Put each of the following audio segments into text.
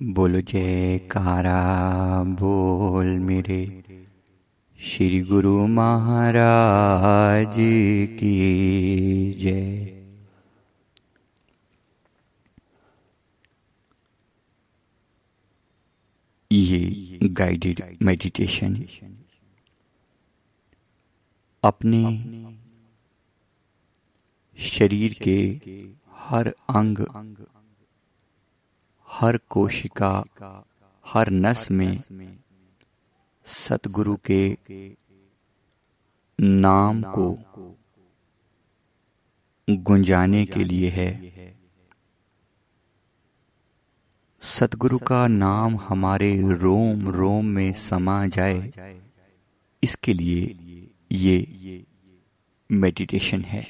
बोलो जयकारा, बोल मेरे। श्री गुरु महाराज की जय। ये गाइडेड मेडिटेशन अपने शरीर के हर अंग हर कोशिका, हर नस में सतगुरु के नाम को गुंजाने के लिए है। सतगुरु का नाम हमारे रोम रोम में समा जाए, इसके लिए ये मेडिटेशन है।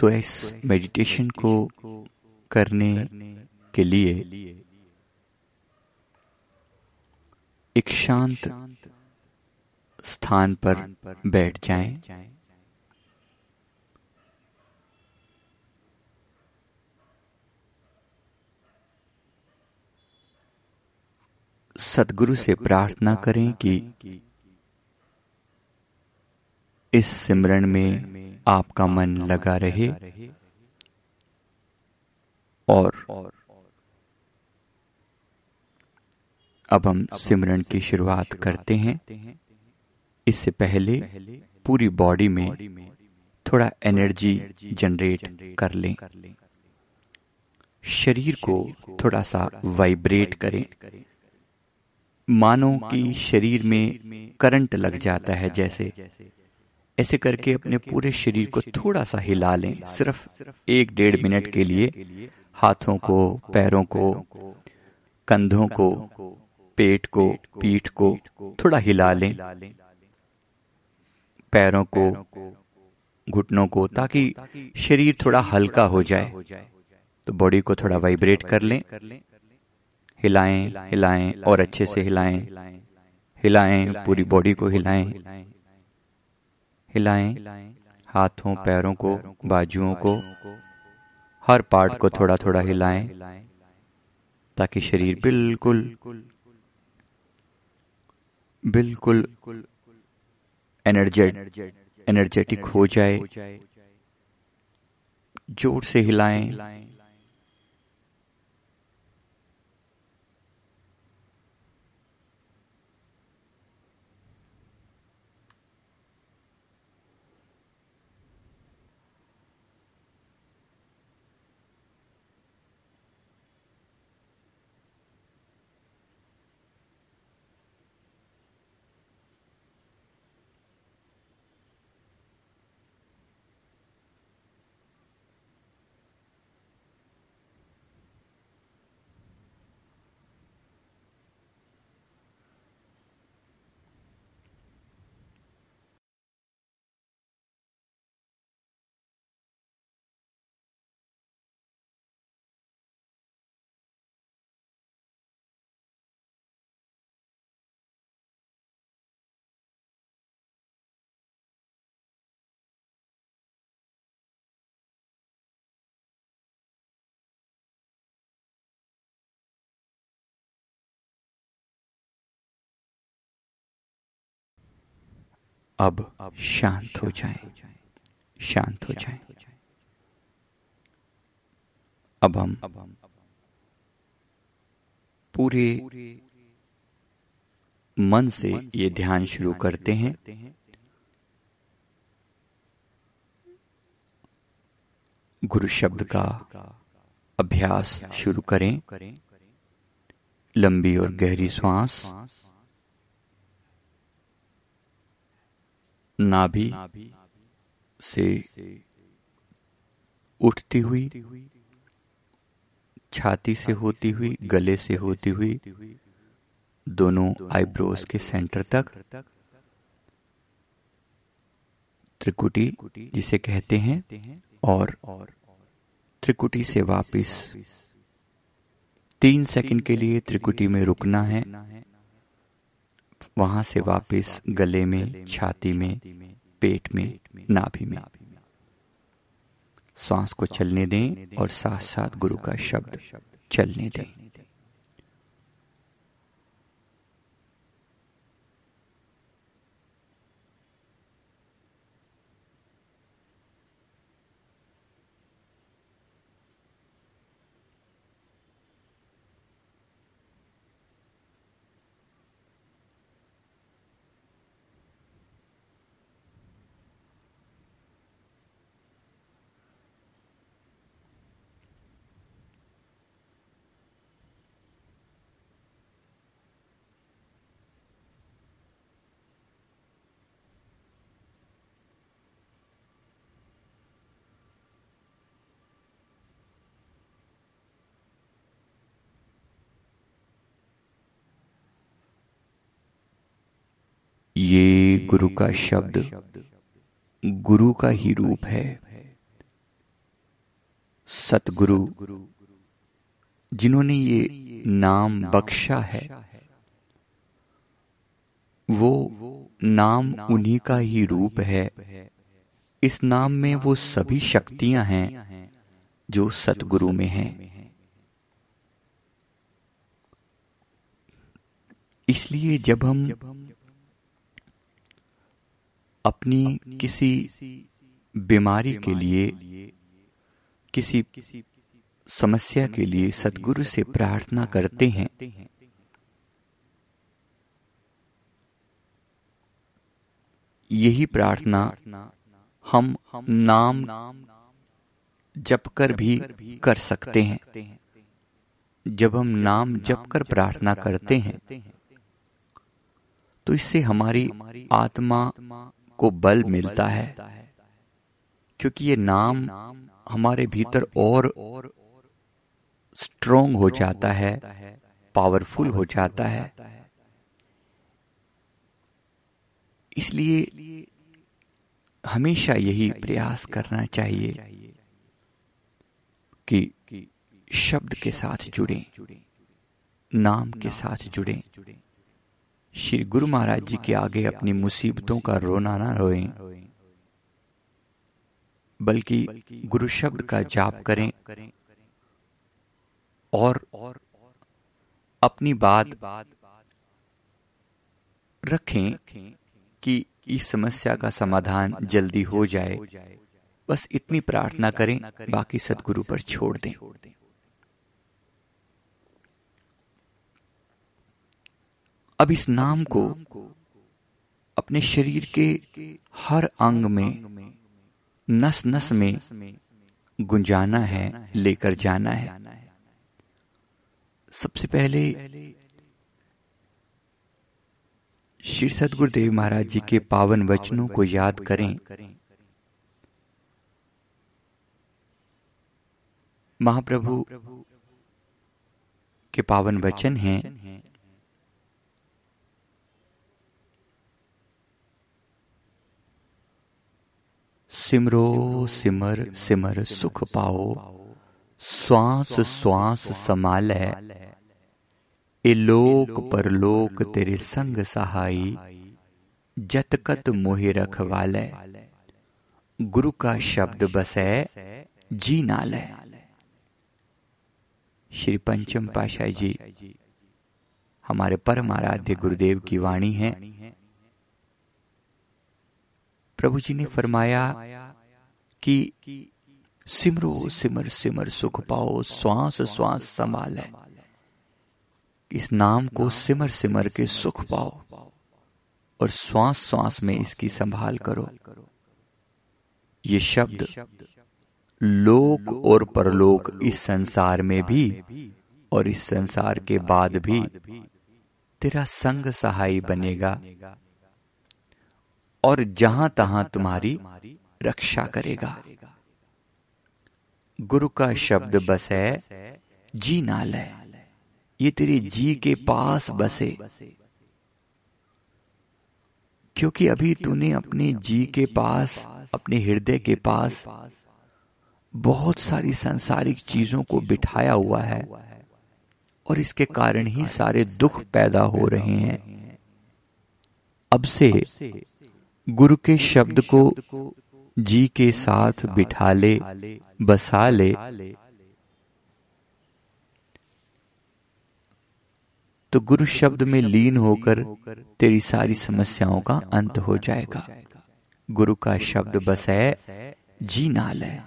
तो इस मेडिटेशन को करने के लिए एक शांत स्थान पर बैठ जाएँ। सदगुरु से प्रार्थना करें कि इस सिमरण में आपका मन लगा रहे और अब हम सिमरन की शुरुआत करते हैं। इससे पहले पूरी बॉडी में थोड़ा एनर्जी जनरेट कर लें। शरीर को थोड़ा सा वाइब्रेट करें। मानो कि शरीर में करंट लग जाता है जैसे ऐसे करके अपने पूरे शरीर को थोड़ा सा हिला लें। सिर्फ़ एक डेढ़ मिनट के लिए हाथों को पैरों को कंधों को पेट को पीठ को थोड़ा हिला लें। पैरों को घुटनों को ताकि शरीर थोड़ा हल्का हो जाए। तो बॉडी को थोड़ा वाइब्रेट कर लें। हिलाएँ हिलाएँ और अच्छे से हिलाएँ। हिलाएँ। पूरी बॉडी को हिलाएँ। हिलाएँ हाथों पैरों को बाजुओं को हर पार्ट को थोड़ा थोड़ा हिलाएँ ताकि शरीर बिल्कुल बिल्कुल एनर्जेट एनर्जेटिक हो जाए। ज़ोर से हिलाएँ। अब शांत हो जाए। शांत हो जाए। अब हम पूरे मन से ये ध्यान शुरू करते हैं। गुरु शब्द का अभ्यास शुरू करें। लंबी और गहरी श्वास नाभि से उठती हुई, छाती से होती हुई, गले से होती हुई दोनों आईब्रोज के सेंटर तक त्रिकुटी जिसे कहते हैं और त्रिकुटी से वापस तीन सेकंड के लिए त्रिकुटी में रुकना है। वहाँ से वापस गले में, छाती में, पेट में, नाभि में। श्वास को चलने दें और साथ साथ गुरु का शब्द चलने दें। ये गुरु का शब्द गुरु का ही रूप है। सतगुरु जिन्होंने ये नाम बख्शा है, वो नाम उन्हीं का ही रूप है। इस नाम में वो सभी शक्तियाँ हैं जो सतगुरु में हैं। इसलिए जब हम अपनी किसी बीमारी के लिए, किसी समस्या के लिए सदगुरु से प्रार्थना करते हैं। यही प्रार्थना हम नाम जप कर भी कर सकते हैं। जब हम नाम जप कर प्रार्थना करते हैं तो इससे हमारी आत्मा को बल मिलता है, क्योंकि ये नाम हमारे भीतर और स्ट्रोंग हो जाता है पावरफुल हो जाता है। इसलिए हमेशा यही प्रयास करना चाहिए कि शब्द के साथ जुड़े, नाम के साथ जुड़े। श्री गुरु महाराज जी के आगे अपनी मुसीबतों का रोना ना रोए, बल्कि गुरु शब्द का जाप करें और अपनी बात रखें कि इस समस्या का समाधान जल्दी हो जाए। बस इतनी प्रार्थना करें, बाकी सदगुरु पर छोड़ दें। अब इस नाम को अपने शरीर के हर अंग में नस नस में गुंजाना है, लेकर जाना है। सबसे पहले श्री सदगुरुदेव महाराज जी के पावन वचनों को याद करें। महाप्रभु के पावन वचन हैं सिमरो, सिमर सिमर सुख पाओ श्वास श्वास समाल ए लोक परलोक तेरे संग सहाई, जतकत मोहे रखवाले गुरु का शब्द बसे, जी नाल श्री पंचम पाशाह जी, हमारे परम आराध्य गुरुदेव की वाणी है। प्रभु जी ने फरमाया कि सिमरो, सिमर सिमर, सुख पाओ, श्वास श्वास संभाल। है इस नाम को सिमर सिमर के सुख पाओ और श्वास श्वास में इसकी संभाल करो। ये शब्द लोक और परलोक इस संसार में भी और इस संसार के बाद भी तेरा संग सहाय बनेगा। और जहाँ तहां तुम्हारी रक्षा करेगा। गुरु का शब्द बस है जी नाल है ये तेरे जी के पास बसे। क्योंकि अभी तूने अपने जी के पास अपने हृदय के पास बहुत सारी सांसारिक चीज़ों को बिठाया हुआ है। और इसके कारण ही सारे दुख पैदा हो रहे हैं अब से गुरु के शब्द को जी के साथ बिठा ले बसा ले तो गुरु शब्द में लीन होकर तेरी सारी समस्याओं का अंत हो जाएगा। गुरु का शब्द बस है जी नाल है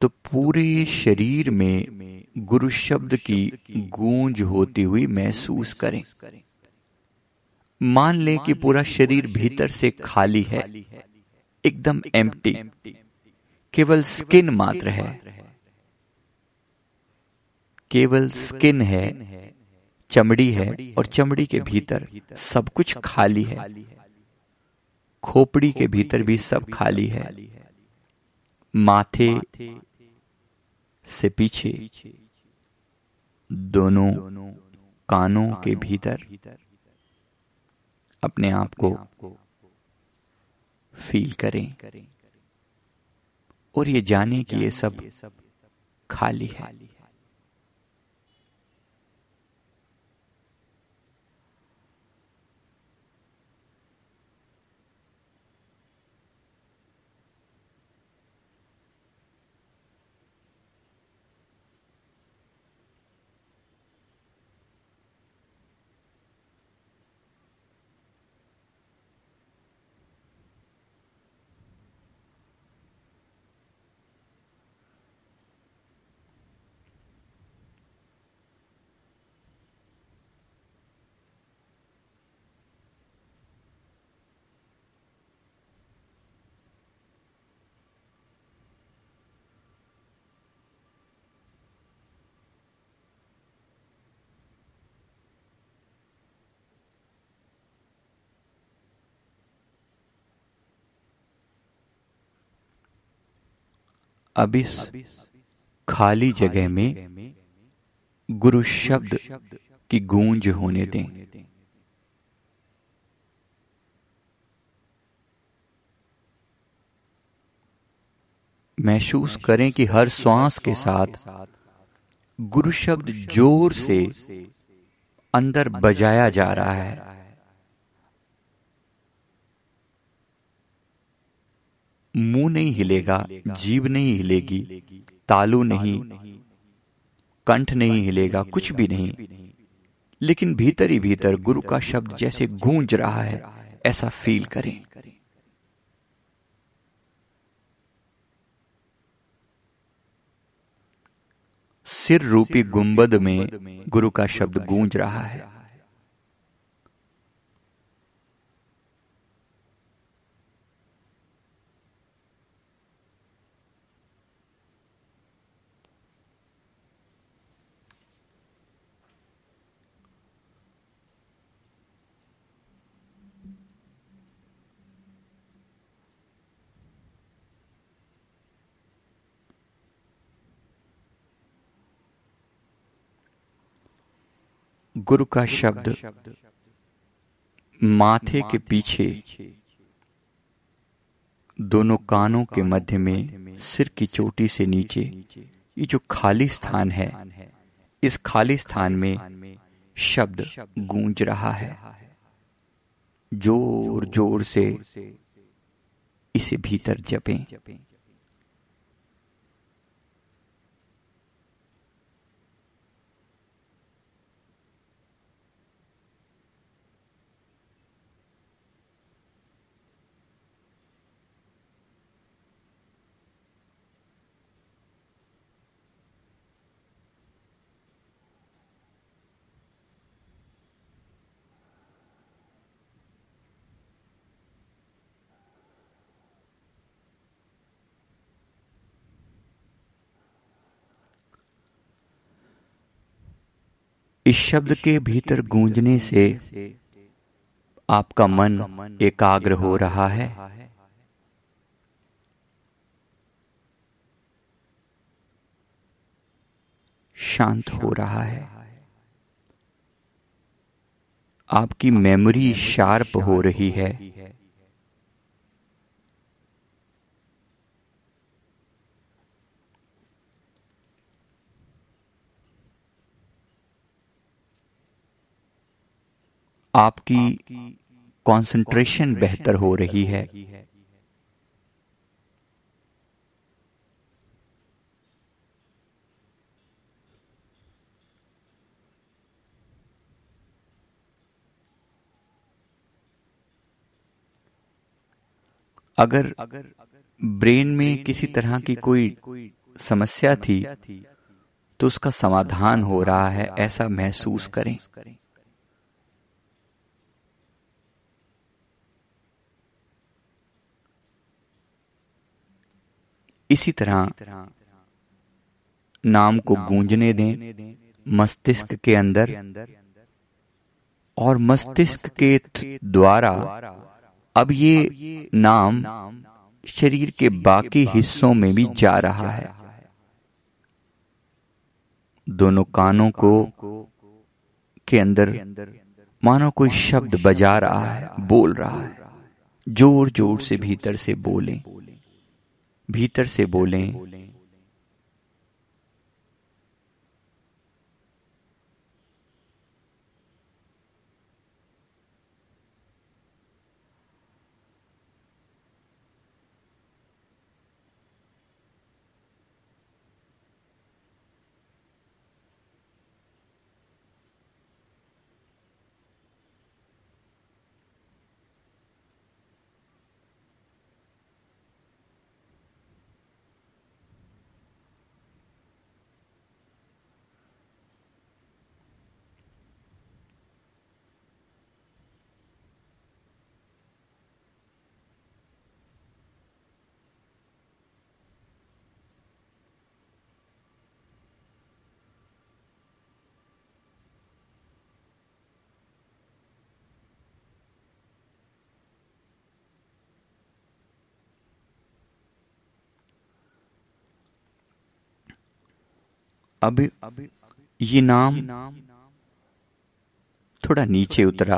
तो पूरे शरीर में गुरु शब्द की गूंज होती हुई महसूस करें। मान लें कि पूरा शरीर भीतर से खाली है, एकदम एम्प्टी केवल स्किन मात्र है। केवल स्किन है, चमड़ी है और चमड़ी के भीतर सब कुछ खाली है। खोपड़ी के भीतर भी सब खाली है। माथे से पीछे दोनों कानों के भीतर अपने आप को फील करें। और ये जाने कि ये सब खाली है। अब इस खाली जगह में गुरु शब्द की गूंज होने दें। महसूस करें कि हर श्वास के साथ गुरु शब्द ज़ोर से अंदर बजाया जा रहा है। मुँह नहीं हिलेगा जीव नहीं हिलेगी, तालू नहीं, कंठ नहीं हिलेगा, कुछ भी नहीं। लेकिन भीतर ही भीतर गुरु का शब्द जैसे गूंज रहा है, ऐसा फील करें। सिर रूपी गुंबद में गुरु का शब्द गूंज रहा है। गुरु का शब्द माथे के पीछे दोनों कानों के मध्य में सिर की चोटी से नीचे ये जो खाली स्थान है इस खाली स्थान में शब्द गूंज रहा है। ज़ोर ज़ोर से इसे भीतर जपें। इस शब्द के भीतर गूंजने से आपका मन एकाग्र हो रहा है। शांत हो रहा है। आपकी मेमोरी शार्प हो रही है। आपकी कंसंट्रेशन बेहतर हो रही है। अगर अगर ब्रेन में किसी तरह की कोई समस्या थी तो उसका समाधान हो रहा है, ऐसा महसूस करें। इसी तरह नाम को गूंजने दें मस्तिष्क के अंदर और मस्तिष्क के द्वारा। अब ये नाम शरीर के बाकी हिस्सों में भी जा रहा है। दोनों कानों को के अंदर मानो कोई शब्द बजा रहा है बोल रहा है ज़ोर ज़ोर से भीतर से बोलें। भीतर से बोलें अब ये नाम थोड़ा नीचे उतरा।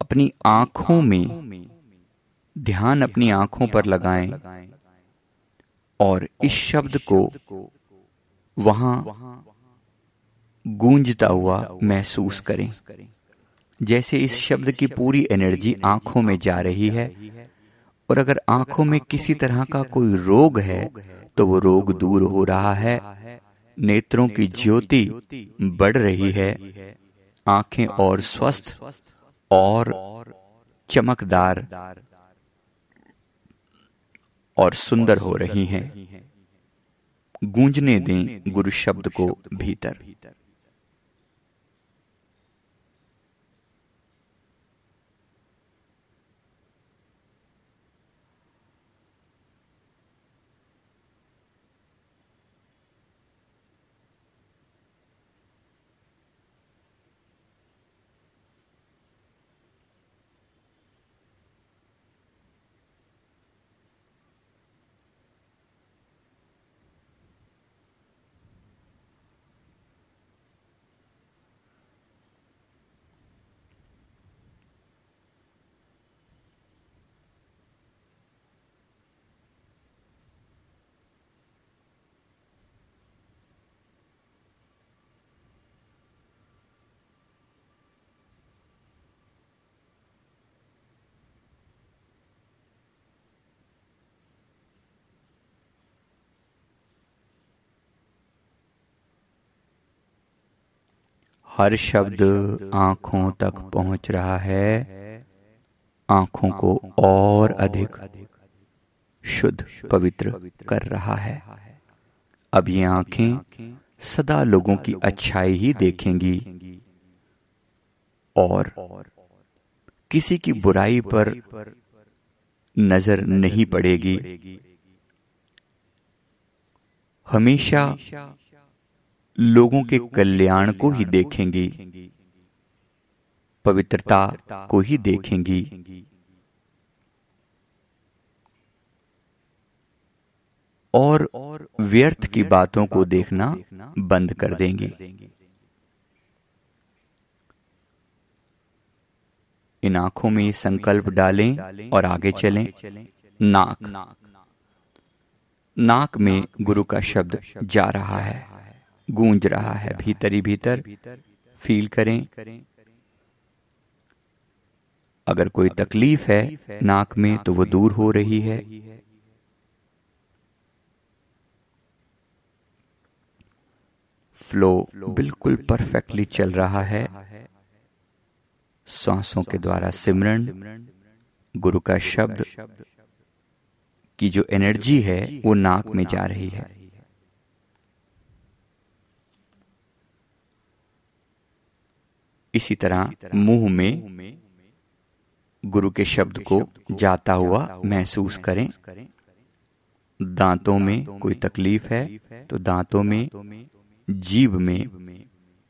अपनी आँखों में ध्यान अपनी आँखों पर लगाएँ और इस शब्द को वहाँ गूंजता हुआ महसूस करें। जैसे इस शब्द की पूरी एनर्जी आँखों में जा रही है और अगर आँखों में किसी तरह का कोई रोग है तो वो रोग दूर हो रहा है। नेत्रों की ज्योति बढ़ रही है। आँखें और स्वस्थ और चमकदार और सुंदर हो रही हैं। गूंजने दें गुरु शब्द को भीतर। हर शब्द आँखों तक पहुँच रहा है। आँखों को और अधिक शुद्ध, पवित्र कर रहा है। अब ये आँखें सदा लोगों की अच्छाई ही देखेंगी और किसी की बुराई पर नज़र नहीं पड़ेगी। हमेशा लोगों के कल्याण को ही देखेंगी, पवित्रता को ही देखेंगी। और व्यर्थ की बातों को देखना बंद कर देंगे। इन आँखों में संकल्प डालें और आगे चलें। नाक। नाक में गुरु का शब्द जा रहा है। गूंज रहा है। भीतर ही। भीतर फील करें। अगर कोई तकलीफ़ है नाक में तो वो दूर हो रही है। फ्लो बिल्कुल परफेक्टली चल रहा है। सांसों के द्वारा सिमरन गुरु का शब्द की जो एनर्जी है वो नाक में जा रही है। इसी तरह मुँह में गुरु के शब्द को जाता हुआ महसूस करें। दांतों में कोई तकलीफ़ है तो दांतों में जीव में,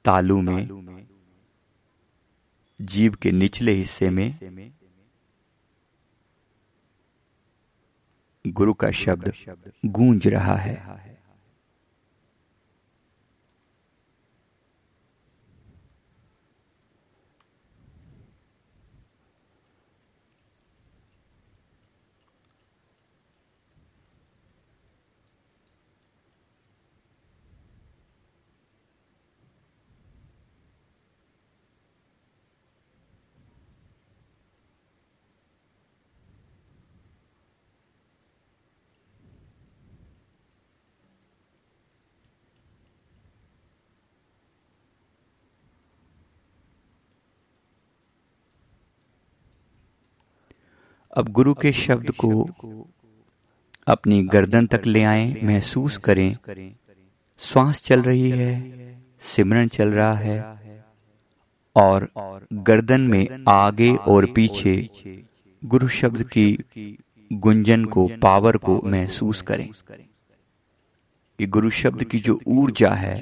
तालू में जीव के निचले हिस्से में। गुरु का शब्द गूंज रहा है। अब गुरु के शब्द को अपनी गर्दन तक ले आए महसूस करें। श्वास चल रही है सिमरन चल रहा है और गर्दन में आगे और पीछे गुरु शब्द की गुंजन को पावर को महसूस करें। ये गुरु शब्द की जो ऊर्जा है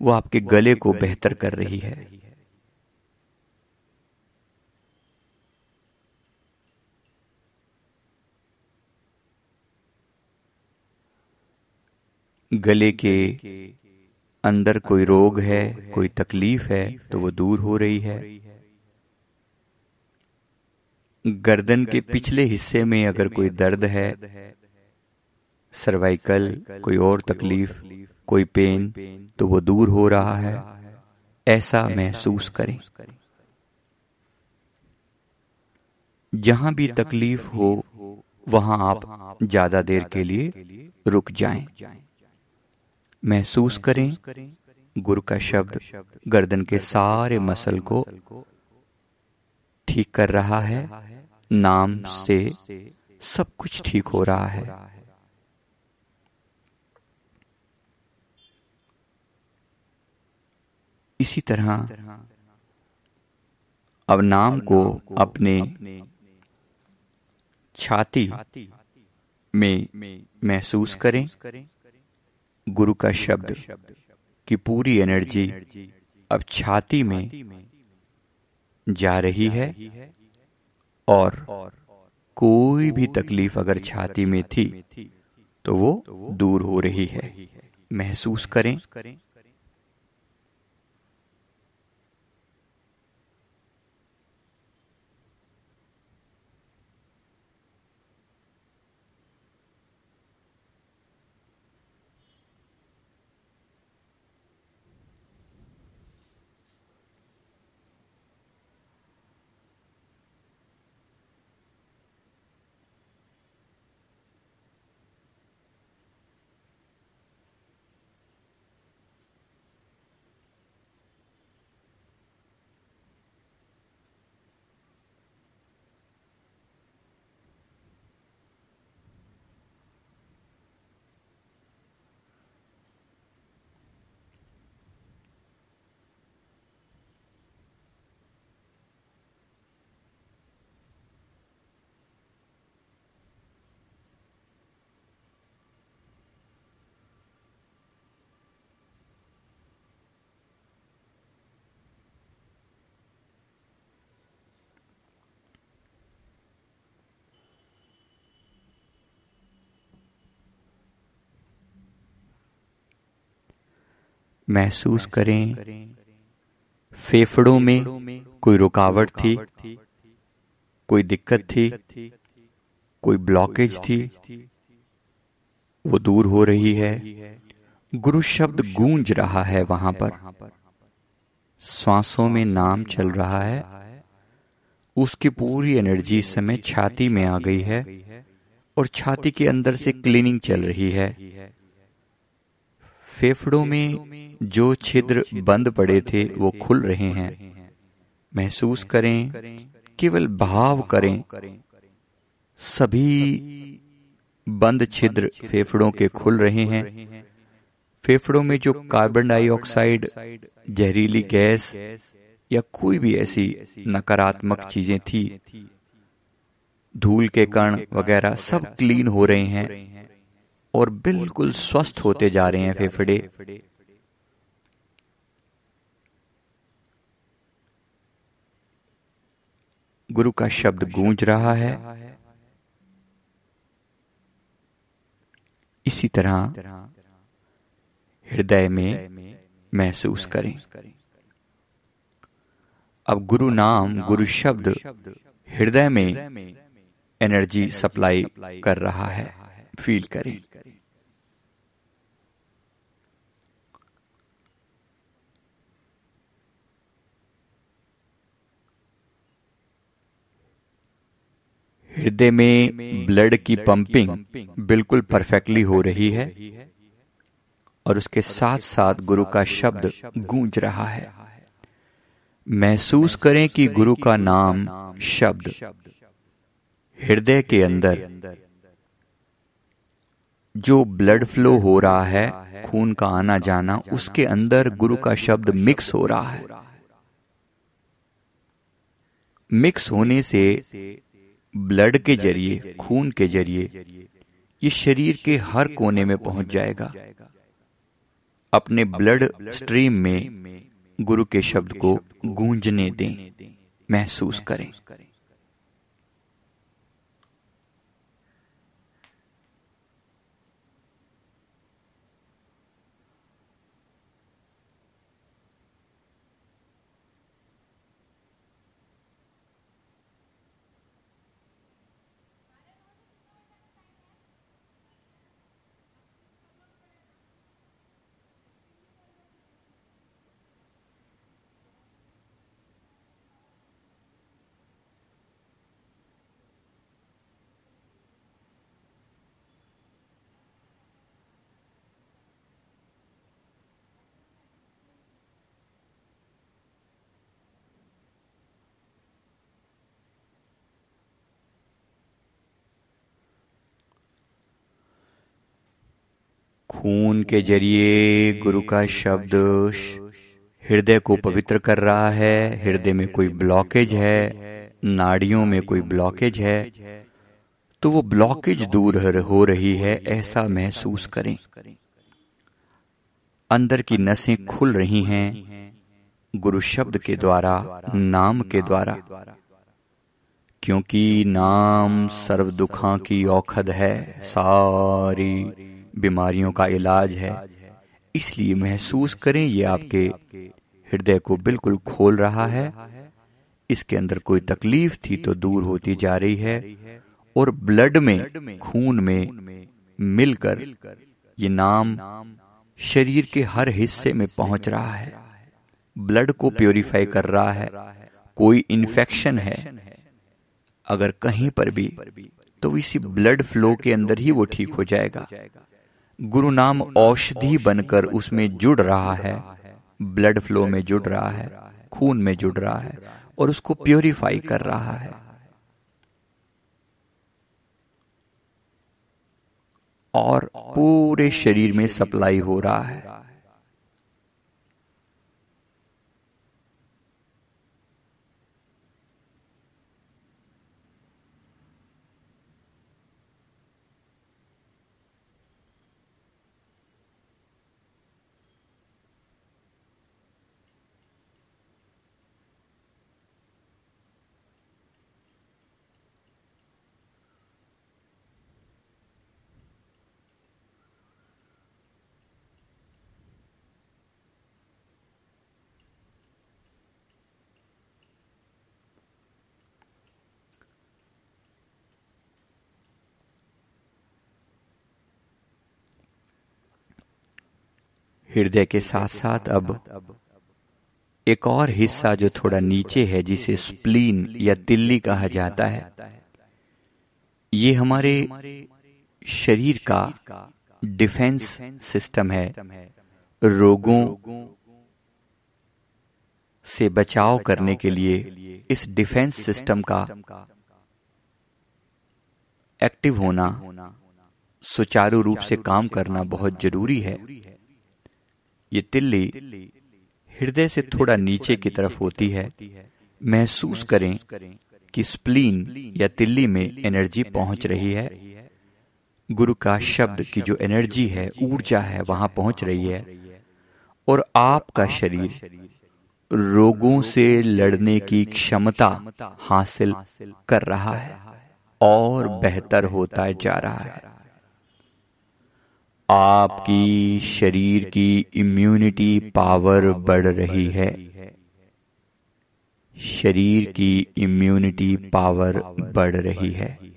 वो आपके गले को बेहतर कर रही है। गले के अंदर कोई रोग है, कोई तकलीफ़ है तो वो दूर हो रही है। गर्दन के पिछले हिस्से में अगर कोई दर्द है, सर्वाइकल, कोई और तकलीफ़, कोई पेन तो वो दूर हो रहा है। ऐसा महसूस करें। जहाँ भी तकलीफ़ हो, वहाँ आप ज़्यादा देर के लिए रुक जाएँ। महसूस करें। गुरु का शब्द गर्दन के सारे मसल को ठीक कर रहा है। नाम से सब कुछ ठीक हो रहा है इसी तरह अब नाम को अपने छाती में महसूस करें। गुरु का शब्द की पूरी एनर्जी अब छाती में जा रही है और कोई भी तकलीफ़ अगर छाती में थी तो वो दूर हो रही है। महसूस करें। महसूस करें। फेफड़ों में कोई रुकावट थी? कोई दिक्कत थी? कोई ब्लॉकेज थी? वो दूर हो रही है। गुरु शब्द गूंज रहा है वहाँ पर। श्वासों में नाम चल रहा है। उसकी पूरी एनर्जी इस समय छाती में आ गई है और छाती के अंदर से क्लीनिंग चल रही है। फेफड़ों में जो छिद्र बंद पड़े थे, वो खुल रहे हैं। महसूस करें, केवल भाव करें। सभी बंद छिद्र फेफड़ों के खुल रहे हैं। फेफड़ों में जो कार्बन डाइऑक्साइड जहरीली गैस या कोई भी ऐसी नकारात्मक चीज़ें थी, धूल के कण वगैरह सब क्लीन हो रहे हैं। और बिल्कुल स्वस्थ होते जा रहे हैं फेफड़े। गुरु का शब्द गूंज रहा है। इसी तरह हृदय में महसूस करें। अब गुरु नाम गुरु शब्द हृदय में एनर्जी सप्लाई कर रहा है। फील करें। हृदय में ब्लड की पंपिंग बिल्कुल परफेक्टली हो रही है और उसके साथ साथ गुरु का शब्द गूंज रहा है। महसूस करें कि गुरु का नाम शब्द, हृदय के अंदर जो ब्लड फ्लो हो रहा है, खून का आना जाना, उसके अंदर गुरु का शब्द मिक्स हो रहा है। मिक्स होने से ब्लड के ज़रिए, खून के ज़रिए, ये शरीर के हर कोने में पहुँच जाएगा। अपने ब्लड स्ट्रीम में गुरु के शब्द को गूंजने दें, महसूस करें। खून के ज़रिए गुरु का शब्द हृदय को पवित्र कर रहा है, हृदय में कोई ब्लॉकेज है, नाड़ियों में कोई ब्लॉकेज है तो वो ब्लॉकेज दूर हो रही, है ऐसा महसूस करें। अंदर की नसें खुल रही हैं, गुरु शब्द के द्वारा, नाम के द्वारा। क्योंकि नाम सर्व दुखा की औखद है, सारी बीमारियों का इलाज है। इसलिए महसूस करें ये आपके हृदय को बिल्कुल खोल रहा है। इसके अंदर कोई तकलीफ़ थी तो दूर होती जा रही है और ब्लड में, खून में मिलकर ये नाम शरीर के हर हिस्से में पहुँच रहा है। ब्लड को प्योरीफाई कर रहा है। कोई इन्फेक्शन है। अगर कहीं पर भी तो इसी ब्लड फ्लो के अंदर ही वो ठीक हो जाएगा। गुरु नाम औषधि बनकर उसमें जुड़ रहा है। ब्लड फ्लो में जुड़ रहा है, खून में जुड़ रहा है और उसको प्योरीफाई कर रहा है। और पूरे शरीर में सप्लाई हो रहा है। हृदय के साथ साथ अब एक और हिस्सा जो थोड़ा नीचे है, जिसे स्प्लीन या दिल्ली कहा जाता है, ये हमारे शरीर का डिफेंस सिस्टम है। रोगों से बचाव करने के लिए इस डिफेंस सिस्टम का एक्टिव होना, सुचारू रूप से काम करना बहुत ज़रूरी है। ये तिल्ली हृदय से थोड़ा नीचे की तरफ़ होती है। महसूस करें कि स्प्लीन या तिल्ली में एनर्जी पहुँच रही है। गुरु का शब्द की जो एनर्जी है ऊर्जा है वहाँ पहुँच रही है। और आपका शरीर रोगों से लड़ने की क्षमता हासिल कर रहा है। और बेहतर होता जा रहा है। आपकी शरीर की इम्यूनिटी पावर बढ़ रही है। शरीर की इम्यूनिटी पावर बढ़ रही है।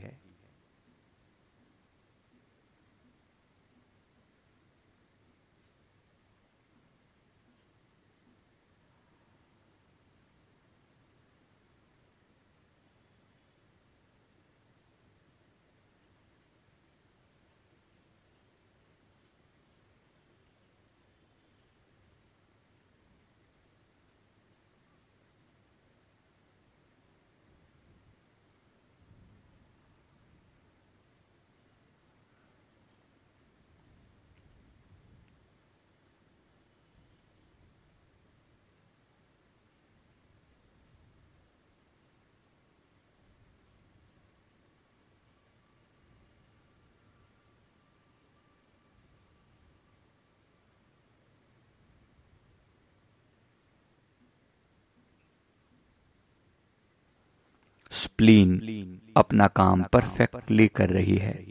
स्प्लीन अपना काम परफेक्टली कर रही है।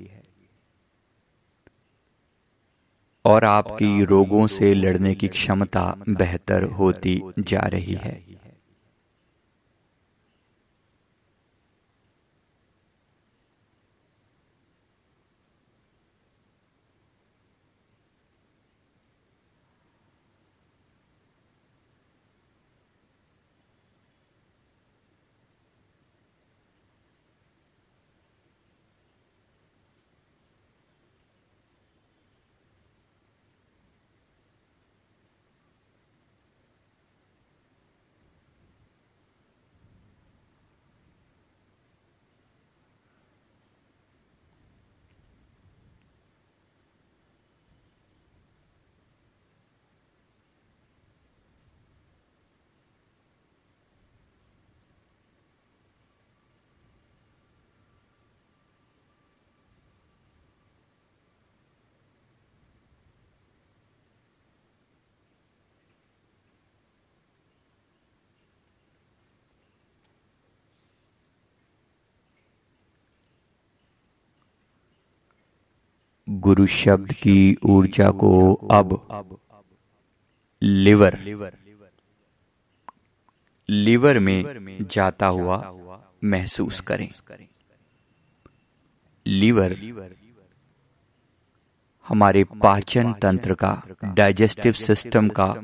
और आपकी रोगों से लड़ने की क्षमता बेहतर होती जा रही है। गुरु शब्द की ऊर्जा को अब। लिवर। लिवर में जाता हुआ महसूस करें। लीवर हमारे पाचन तंत्र का, डाइजेस्टिव सिस्टम का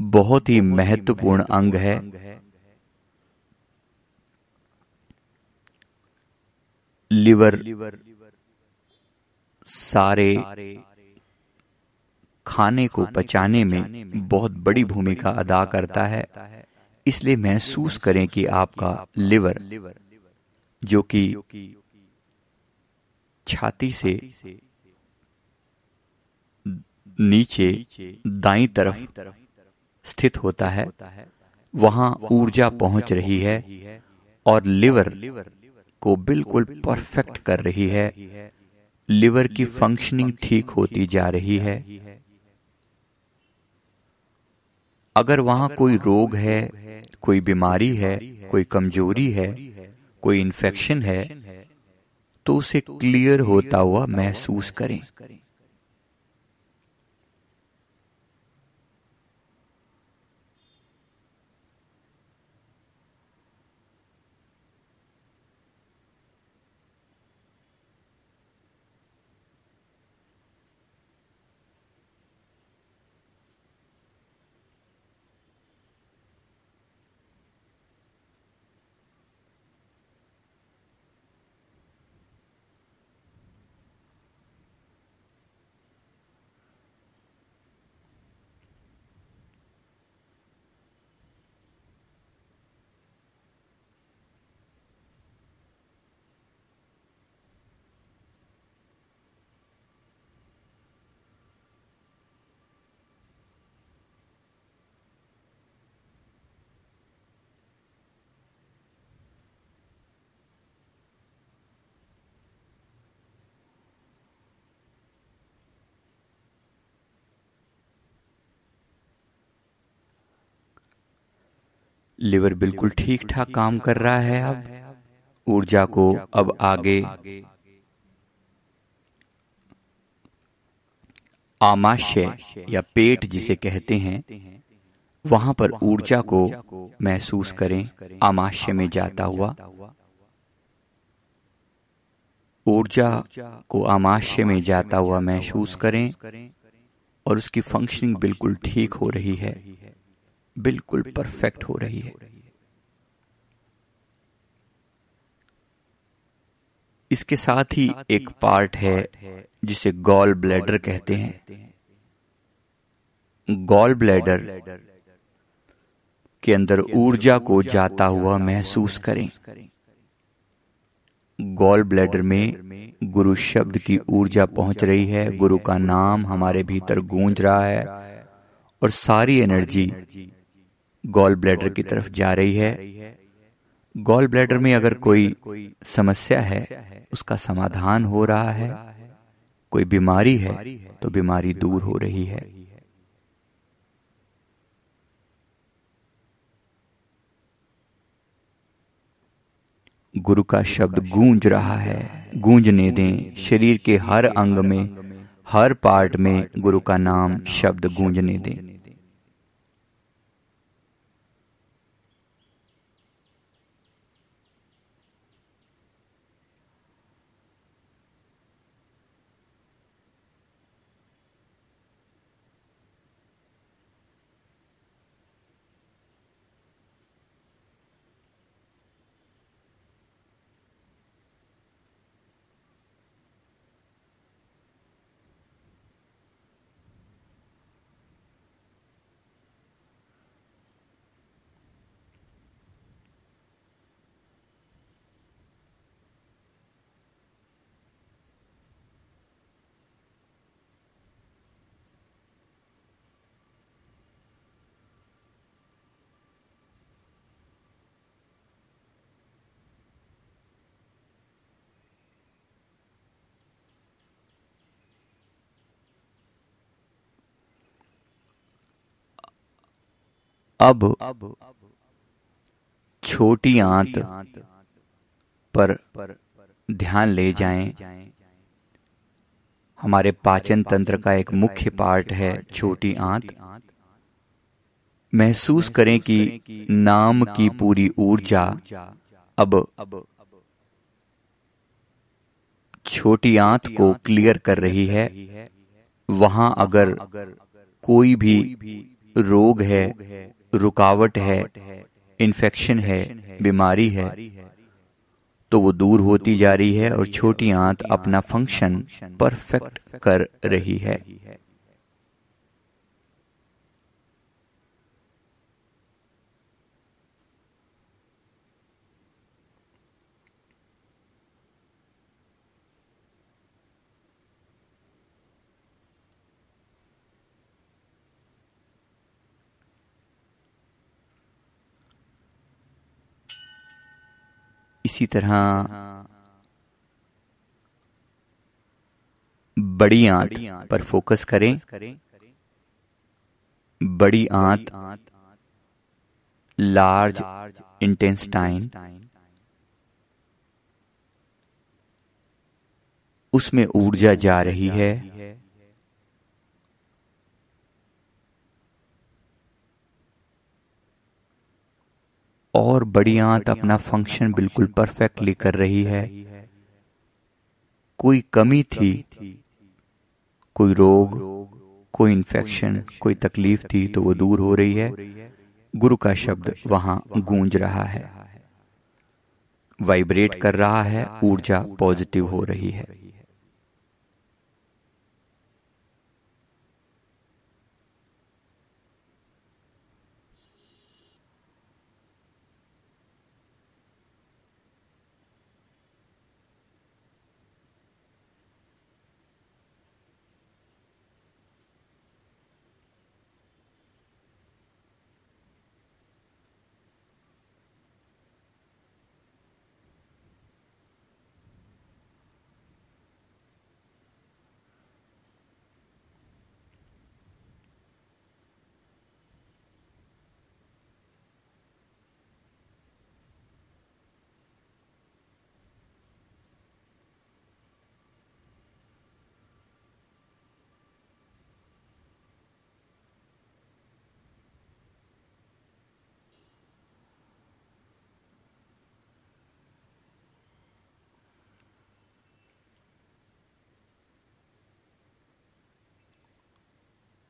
बहुत ही महत्वपूर्ण अंग है। लिवर सारे खाने को पचाने में बहुत बड़ी भूमिका अदा करता है। इसलिए महसूस करें कि आपका लिवर जो कि छाती से नीचे दाई तरफ़ स्थित होता है। वहाँ ऊर्जा पहुँच रही है और लिवर को बिल्कुल परफेक्ट कर रही है। लिवर की फंक्शनिंग ठीक होती जा रही है। अगर वहाँ कोई रोग है, कोई बीमारी है, कोई कमज़ोरी है, कोई इन्फेक्शन है तो उसे क्लियर होता हुआ महसूस करें। लिवर बिल्कुल ठीक ठाक काम कर रहा है अब। ऊर्जा को अब आगे। आमाशय या पेट जिसे कहते हैं वहाँ पर ऊर्जा को महसूस करें आमाशय में जाता हुआ। ऊर्जा को आमाशय में जाता हुआ महसूस करें और उसकी फंक्शनिंग बिल्कुल ठीक हो। रही है। बिल्कुल परफेक्ट हो रही है। इसके साथ ही एक पार्ट है, जिसे गॉल ब्लैडर कहते हैं। गॉल ब्लैडर के अंदर ऊर्जा को जाता हुआ महसूस करें। गॉल ब्लैडर में गुरु शब्द की ऊर्जा पहुँच रही है, गुरु का नाम हमारे भीतर गूंज रहा है और सारी एनर्जी गॉल ब्लैडर की तरफ़ जा रही है। गॉल ब्लैडर में अगर कोई समस्या है, उसका समाधान हो रहा है। कोई बीमारी है तो बीमारी दूर हो रही है। गुरु का शब्द गूंज रहा है। गूंजने दें, शरीर के हर अंग में, हर पार्ट में गुरु का नाम शब्द गूंजने दें। अब छोटी आंत पर ध्यान ले जाएँ। हमारे पाचन तंत्र का एक मुख्य पार्ट है छोटी आंत। महसूस करें कि नाम की पूरी ऊर्जा अब छोटी आंत को क्लियर कर रही है। वहाँ अगर कोई भी रोग है रुकावट है इन्फेक्शन है, बीमारी है तो वो दूर होती जा रही है और छोटी आंत अपना फ़ंक्शन परफेक्ट कर रही है। इसी तरह बड़ी आंत पर फोकस करें। बड़ी आंत लार्ज इंटेंस्टाइन उसमें ऊर्जा जा रही है। और बड़ी आंत अपना फ़ंक्शन बिल्कुल परफेक्टली कर रही है। कोई कमी थी कोई रोग कोई इन्फेक्शन कोई तकलीफ़ थी तो वो दूर हो रही है। गुरु का शब्द वहाँ गूंज रहा है। वाइब्रेट कर रहा है ऊर्जा पॉजिटिव हो रही है।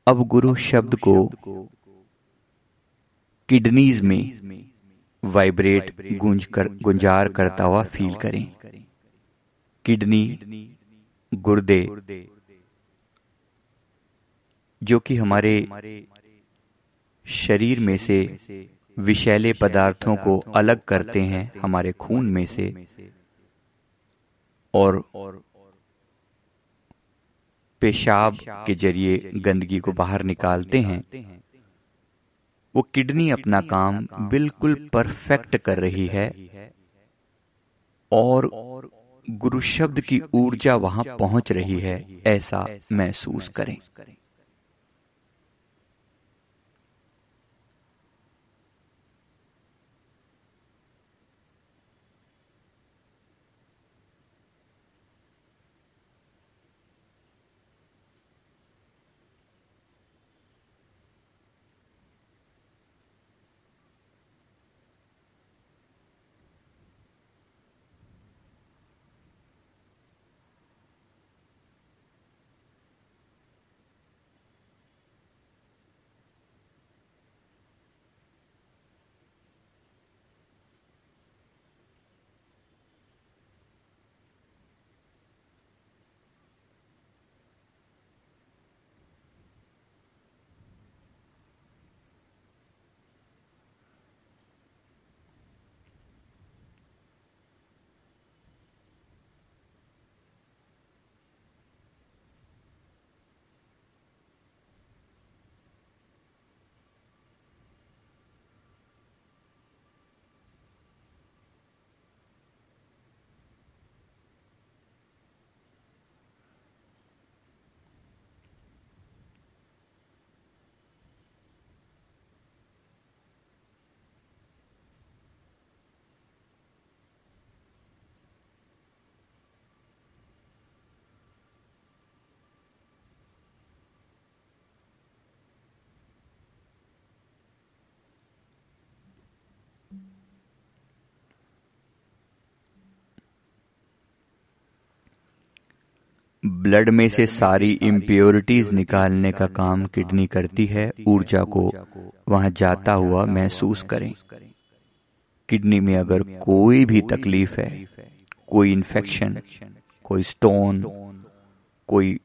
अब गुरु शब्द को किडनीज में वाइब्रेट गुंज कर गुंजार करता हुआ फील करें। किडनी गुर्दे जो कि हमारे शरीर में से विषैले पदार्थों को अलग करते हैं हमारे खून में से और पेशाब के ज़रिए गंदगी को बाहर निकालते हैं। वो किडनी अपना काम बिल्कुल परफेक्ट कर रही है। और गुरु शब्द की ऊर्जा वहाँ पहुँच रही है ऐसा महसूस करें। ब्लड में से सारी इम्प्योरिटीज निकालने का काम किडनी करती है, ऊर्जा को वहाँ जाता हुआ महसूस करें। किडनी में अगर कोई भी तकलीफ़ है, कोई इन्फेक्शन कोई स्टोन कोई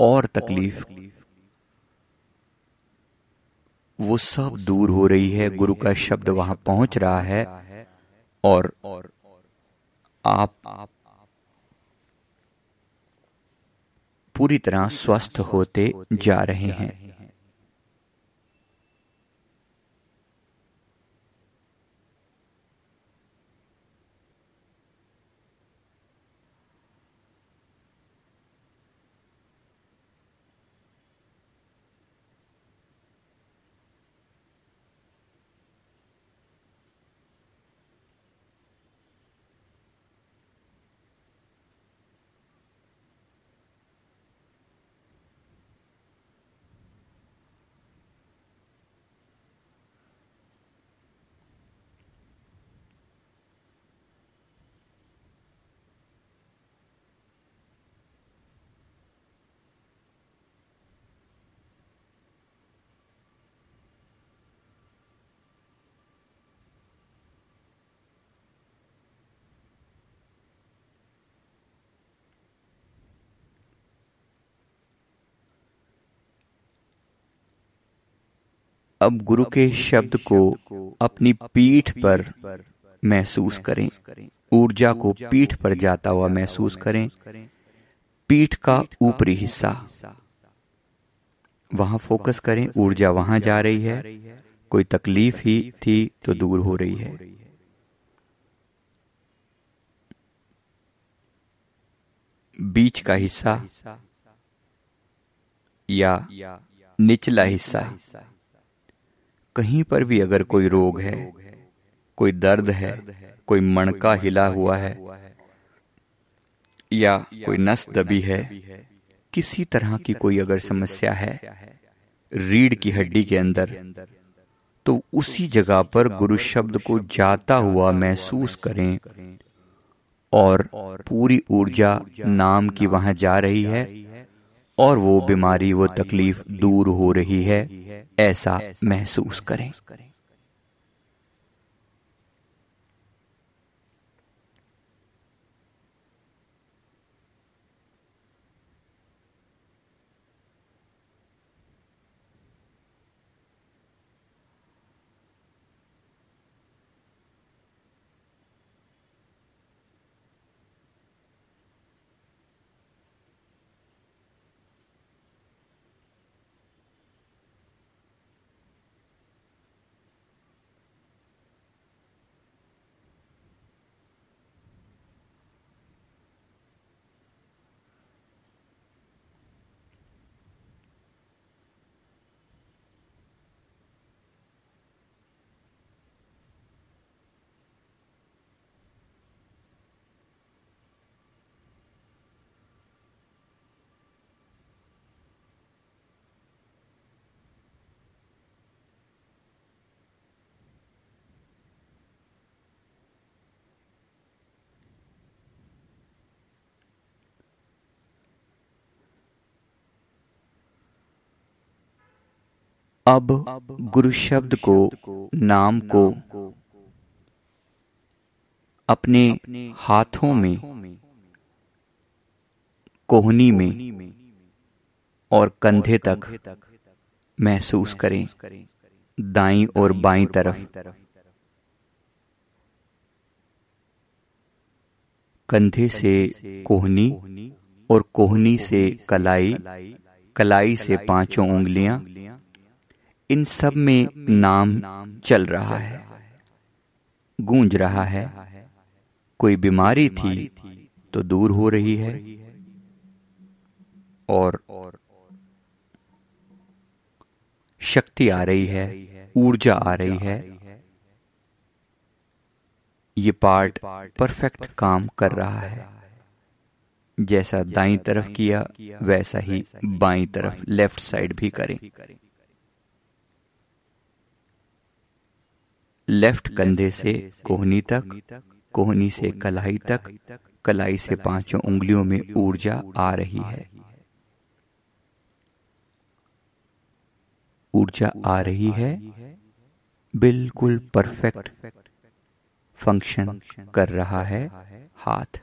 और तकलीफ़, वो सब दूर हो रही है, गुरु का शब्द वहाँ पहुँच रहा है और आप पूरी तरह स्वस्थ होते जा रहे हैं। अब गुरु के शब्द को अपनी पीठ पर महसूस करें। ऊर्जा को पीठ पर जाता हुआ महसूस करें। पीठ का ऊपरी हिस्सा। वहाँ फोकस करें। ऊर्जा वहाँ जा रही है। कोई तकलीफ़ ही थी तो दूर हो रही है। बीच का हिस्सा या निचला हिस्सा। कहीं पर भी अगर कोई रोग है, कोई दर्द है, कोई मणका हिला हुआ है, या कोई नस दबी है, किसी तरह की कोई अगर समस्या है, रीढ़ की हड्डी के अंदर तो उसी जगह पर गुरु शब्द को जाता हुआ महसूस करें और पूरी ऊर्जा नाम की वहाँ जा रही है और वो बीमारी, वो तकलीफ़ दूर हो रही है। ऐसा महसूस करें। अब गुरु शब्द को, नाम को, अपने हाथों में, कोहनी में और कंधे तक महसूस करें, दाई और बाई तरफ़। कंधे से कोहनी और कोहनी से कलाई कलाई से पाँचों उंगलियाँ इन सब में नाम चल रहा है। गूंज रहा है। कोई बीमारी थी तो दूर हो रही है। और शक्ति आ रही है, ऊर्जा आ रही है। ये पार्ट परफेक्ट काम कर रहा है। जैसा दाई तरफ़ किया, वैसा ही बाई तरफ़ लेफ़्ट साइड भी करें। लेफ़्ट कंधे से कोहनी तक कोहनी से कलाई तक कलाई से पाँचों उंगलियों में ऊर्जा आ रही है। ऊर्जा आ रही है। बिल्कुल परफेक्ट फ़ंक्शन कर रहा है हाथ।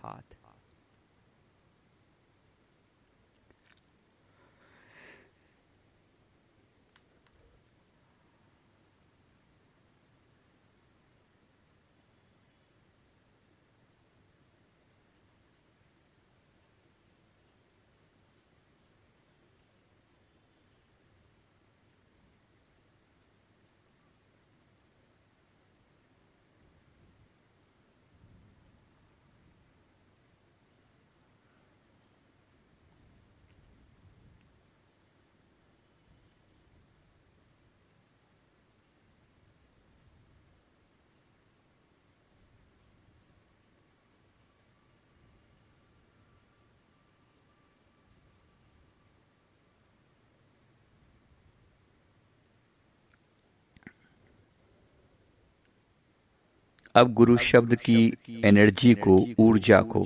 अब गुरु शब्द की एनर्जी को ऊर्जा को।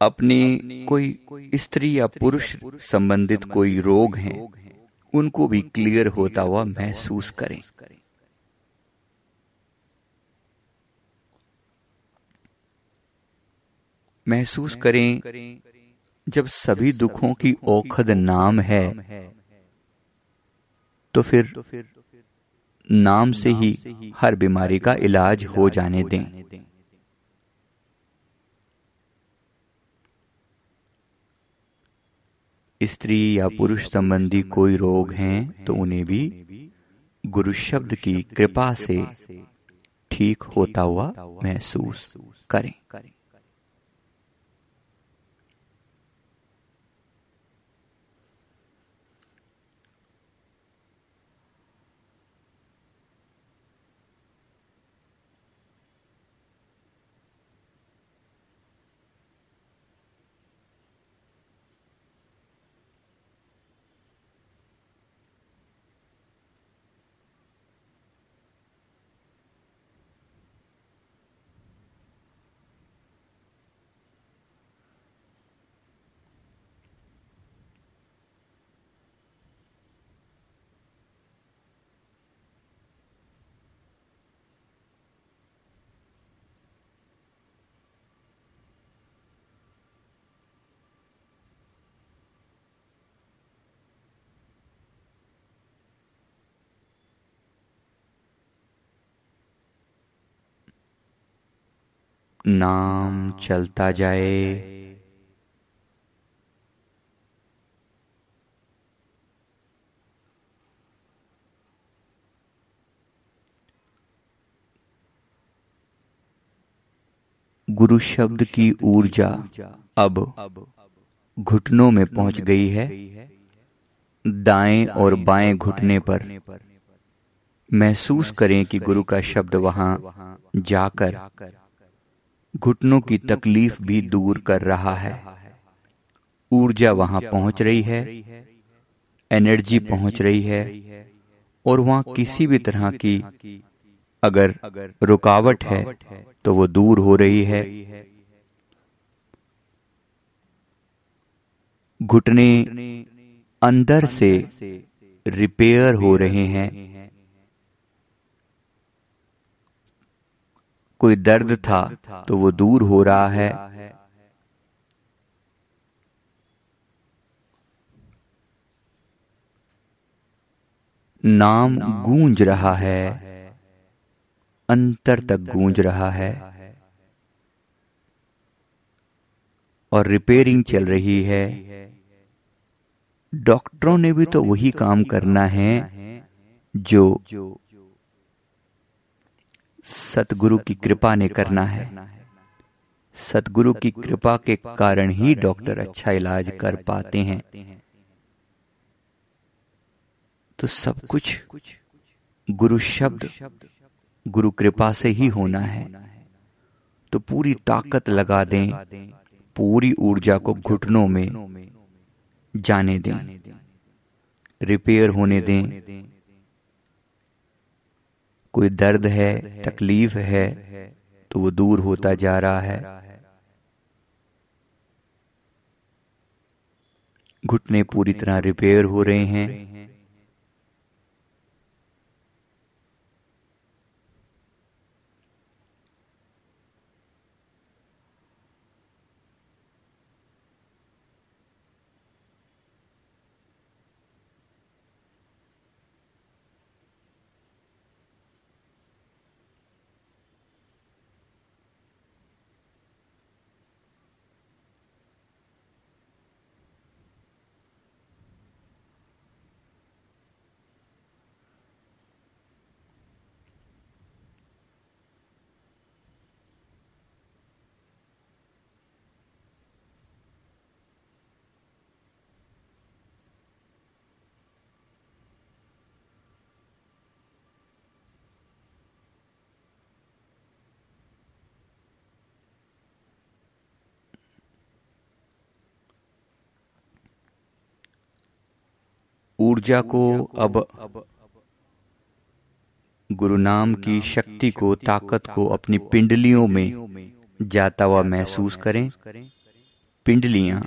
अपने कोई स्त्री या पुरुष संबंधित कोई रोग हैं उनको भी क्लियर होता हुआ महसूस करें। महसूस करें। जब सभी दुखों की औखद नाम है तो फिर नाम से ही हर बीमारी का इलाज हो जाने दें। स्त्री या पुरुष संबंधी कोई रोग हैं तो उन्हें भी गुरु शब्द की कृपा से ठीक होता हुआ महसूस करें। नाम चलता जाए। गुरु शब्द की ऊर्जा अब घुटनों में पहुँच गई है। दाएँ और बाएँ घुटने पर। महसूस करें कि गुरु का शब्द वहाँ जाकर घुटनों की तकलीफ़ भी दूर कर रहा है। ऊर्जा वहाँ पहुँच रही है। एनर्जी पहुँच रही है। और वहाँ किसी भी तरह की अगर रुकावट है तो वो दूर हो रही है। घुटने अंदर से रिपेयर हो। रहे हैं। कोई दर्द था तो वो दूर हो रहा है नाम गूंज रहा है। अंतर तक गूंज रहा है। और रिपेयरिंग चल रही है। डॉक्टरों ने भी तो वही काम करना है जो सतगुरु की कृपा ने करना है। सतगुरु की कृपा के कारण ही डॉक्टर अच्छा इलाज कर पाते हैं। तो सब कुछ गुरु शब्द, गुरु कृपा से ही होना है। तो पूरी ताकत लगा दें, पूरी ऊर्जा को घुटनों में जाने दें, रिपेयर होने दें कोई दर्द है, तकलीफ़ है तो वो दूर होता जा रहा है। घुटने पूरी तरह रिपेयर हो रहे हैं। ऊर्जा को अब गुरु नाम की शक्ति को, ताकत को अपनी पिंडलियों में जाता हुआ महसूस करें। पिंडलियाँ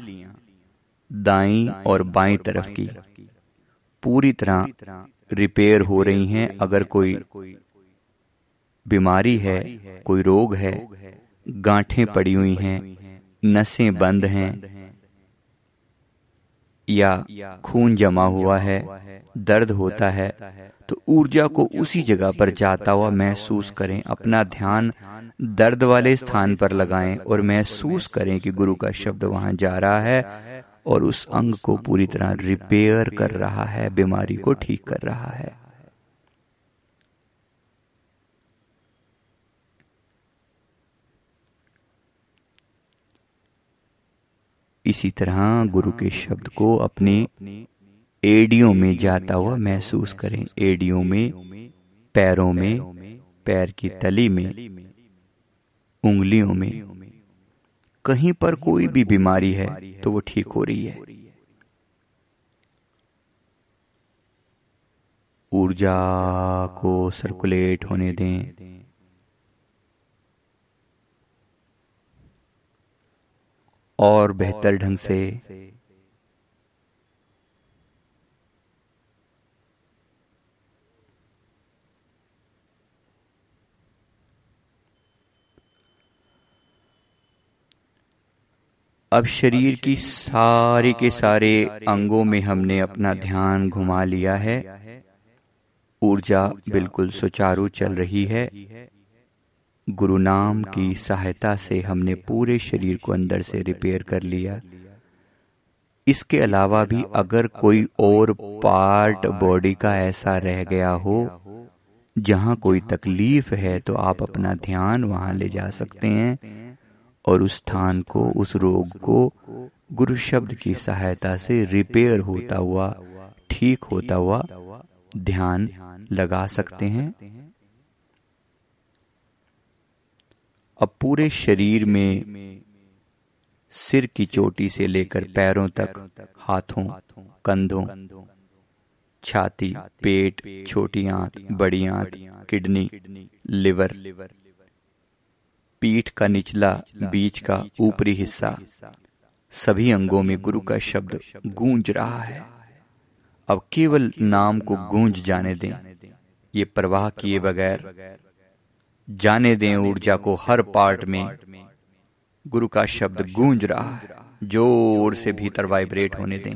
दाई और बाई तरफ़ की पूरी तरह रिपेयर हो रही हैं। अगर कोई बीमारी है, कोई रोग है, गांठें पड़ी हुई हैं, नसें बंद हैं या खून जमा हुआ है दर्द होता है तो ऊर्जा को उसी जगह पर जाता हुआ महसूस करें अपना ध्यान दर्द वाले स्थान पर लगाएँ और महसूस करें कि गुरु का शब्द वहाँ जा रहा है और उस अंग को पूरी तरह रिपेयर कर रहा है बीमारी को ठीक कर रहा है। इसी तरह गुरु के शब्द को अपने एडियो में जाता हुआ महसूस करें। एडियो में, पैरों में, पैर की तली में, उंगलियों में। कहीं पर कोई भी बीमारी है तो वो ठीक हो रही है। ऊर्जा को सर्कुलेट होने दें। और बेहतर ढंग से। अब शरीर की सारे के सारे अंगों में हमने अपना ध्यान घुमा लिया है। ऊर्जा बिल्कुल सुचारू चल रही है। गुरु नाम की सहायता से हमने पूरे शरीर को अंदर से रिपेयर कर लिया। इसके अलावा भी अगर कोई और पार्ट बॉडी का ऐसा रह गया हो, जहाँ कोई तकलीफ़ है तो आप अपना ध्यान वहाँ ले जा सकते हैं और उस स्थान को, उस रोग को गुरु शब्द की सहायता से रिपेयर होता हुआ, ठीक होता हुआ ध्यान लगा सकते हैं। अब पूरे शरीर में सिर की चोटी से लेकर पैरों तक, हाथों, कंधों, छाती, पेट, छोटी आंत, बड़ी आंत, किडनी, लिवर, पीठ का निचला बीच का ऊपरी हिस्सा, सभी अंगों में गुरु का शब्द गूंज रहा है। अब केवल नाम को गूंज जाने दें। ये प्रवाह किए बगैर जाने दें ऊर्जा को हर पार्ट में। गुरु का शब्द गूंज रहा है। ज़ोर से भीतर वाइब्रेट होने दें।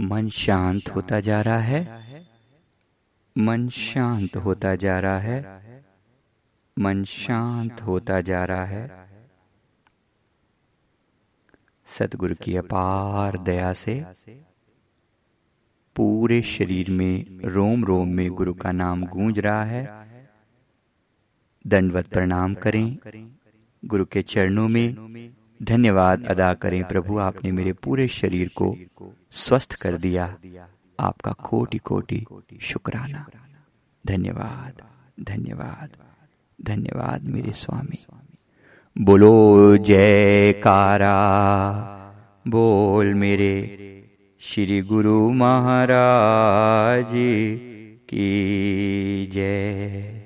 मन शांत होता जा रहा है। मन शांत होता जा रहा है। मन शांत होता जा रहा है। सतगुरु की अपार दया से पूरे शरीर में रोम रोम में गुरु का नाम गूंज रहा है। दंडवत प्रणाम करें। गुरु के चरणों में धन्यवाद अदा करें। प्रभु आपने मेरे पूरे शरीर को स्वस्थ कर दिया आपका कोटि कोटि शुक्राना। धन्यवाद धन्यवाद धन्यवाद मेरे स्वामी। बोलो, जयकारा, बोल मेरे श्री गुरु महाराज की जय।